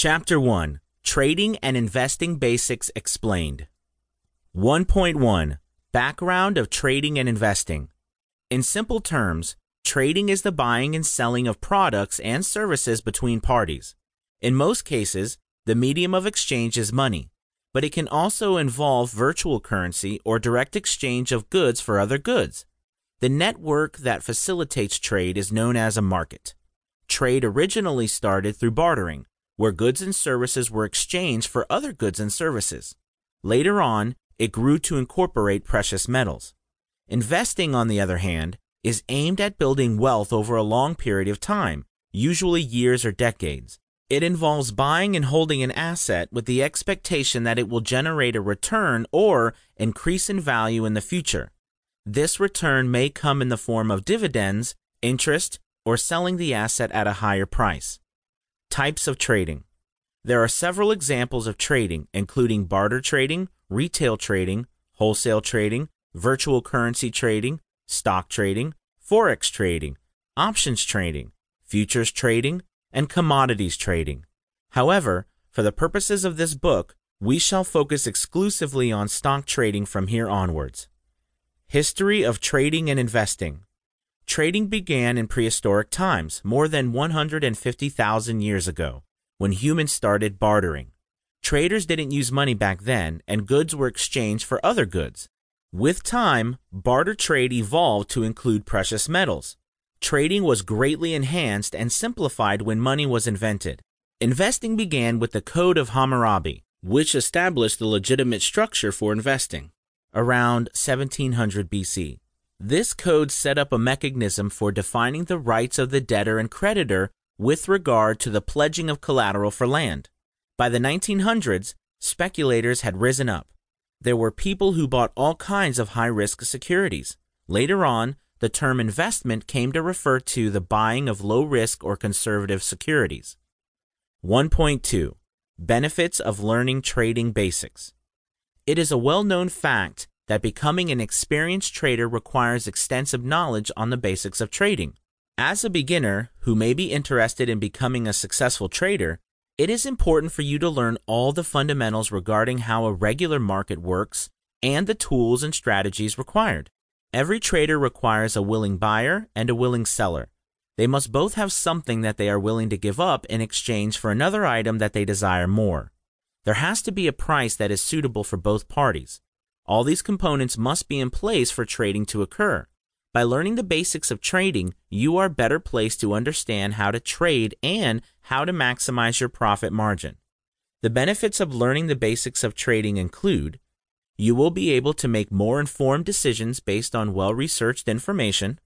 Chapter 1 Trading and Investing Basics Explained. 1.1 Background of Trading and Investing. In simple terms, trading is the buying and selling of products and services between parties. In most cases, the medium of exchange is money, but it can also involve virtual currency or direct exchange of goods for other goods. The network that facilitates trade is known as a market. Trade originally started through bartering, where goods and services were exchanged for other goods and services. Later on, it grew to incorporate precious metals. Investing, on the other hand, is aimed at building wealth over a long period of time, usually years or decades. It involves buying and holding an asset with the expectation that it will generate a return or increase in value in the future. This return may come in the form of dividends, interest, or selling the asset at a higher price. Types of trading. There are several examples of trading, including barter trading, retail trading, wholesale trading, virtual currency trading, stock trading, forex trading, options trading, futures trading, and commodities trading. However, for the purposes of this book, we shall focus exclusively on stock trading from here onwards. History of Trading and Investing Trading began in prehistoric times, more than 150,000 years ago, when humans started bartering. Traders didn't use money back then, and goods were exchanged for other goods. With time, barter trade evolved to include precious metals. Trading was greatly enhanced and simplified when money was invented. Investing began with the Code of Hammurabi, which established the legitimate structure for investing around 1700 BC. This code set up a mechanism for defining the rights of the debtor and creditor with regard to the pledging of collateral for land. By the 1900s, speculators had risen up there were people who bought all kinds of high risk securities. Later on, the term investment came to refer to the buying of low risk or conservative securities. 1.2 Benefits of Learning Trading Basics. It is a well known fact that becoming an experienced trader requires extensive knowledge on the basics of trading. As a beginner who may be interested in becoming a successful trader, it is important for you to learn all the fundamentals regarding how a regular market works and the tools and strategies required. Every trader requires a willing buyer and a willing seller. They must both have something that they are willing to give up in exchange for another item that they desire more. There has to be a price that is suitable for both parties. All these components must be in place for trading to occur. By learning the basics of trading, you are better placed to understand how to trade and how to maximize your profit margin. The benefits of learning the basics of trading include you will be able to make more informed decisions based on well researched information.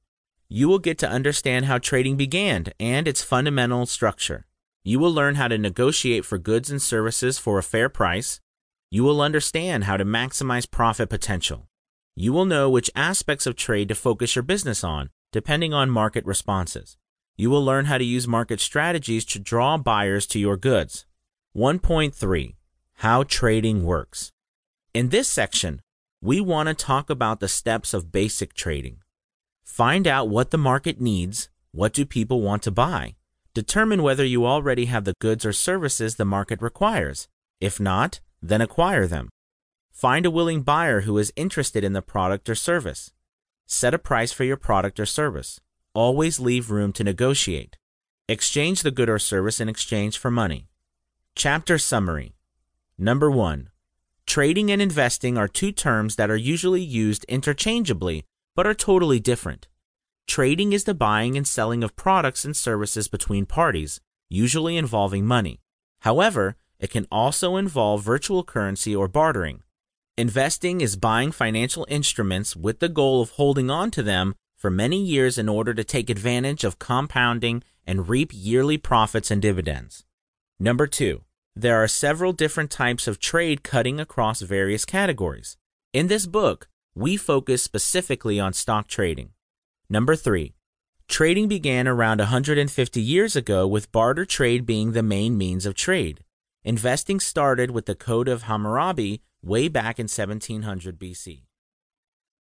You will get to understand how trading began and its fundamental structure. You will learn how to negotiate for goods and services for a fair price. You will understand how to maximize profit potential. You will know which aspects of trade to focus your business on, depending on market responses. You will learn how to use market strategies to draw buyers to your goods. 1.3 How Trading Works. In this section, we want to talk about the steps of basic trading. Find out what the market needs, what do people want to buy. Determine whether you already have the goods or services the market requires. If not, then acquire them. Find a willing buyer who is interested in the product or service. Set a price for your product or service. Always leave room to negotiate. Exchange the good or service in exchange for money. Chapter Summary Number 1. Trading and investing are two terms that are usually used interchangeably but are totally different. Trading is the buying and selling of products and services between parties, usually involving money. However, it can also involve virtual currency or bartering. Investing is buying financial instruments with the goal of holding on to them for many years in order to take advantage of compounding and reap yearly profits and dividends. Number two, there are several different types of trade cutting across various categories. In this book, we focus specifically on stock trading. Number three, trading began around 150 years ago with barter trade being the main means of trade. Investing started with the Code of Hammurabi way back in 1700 BC.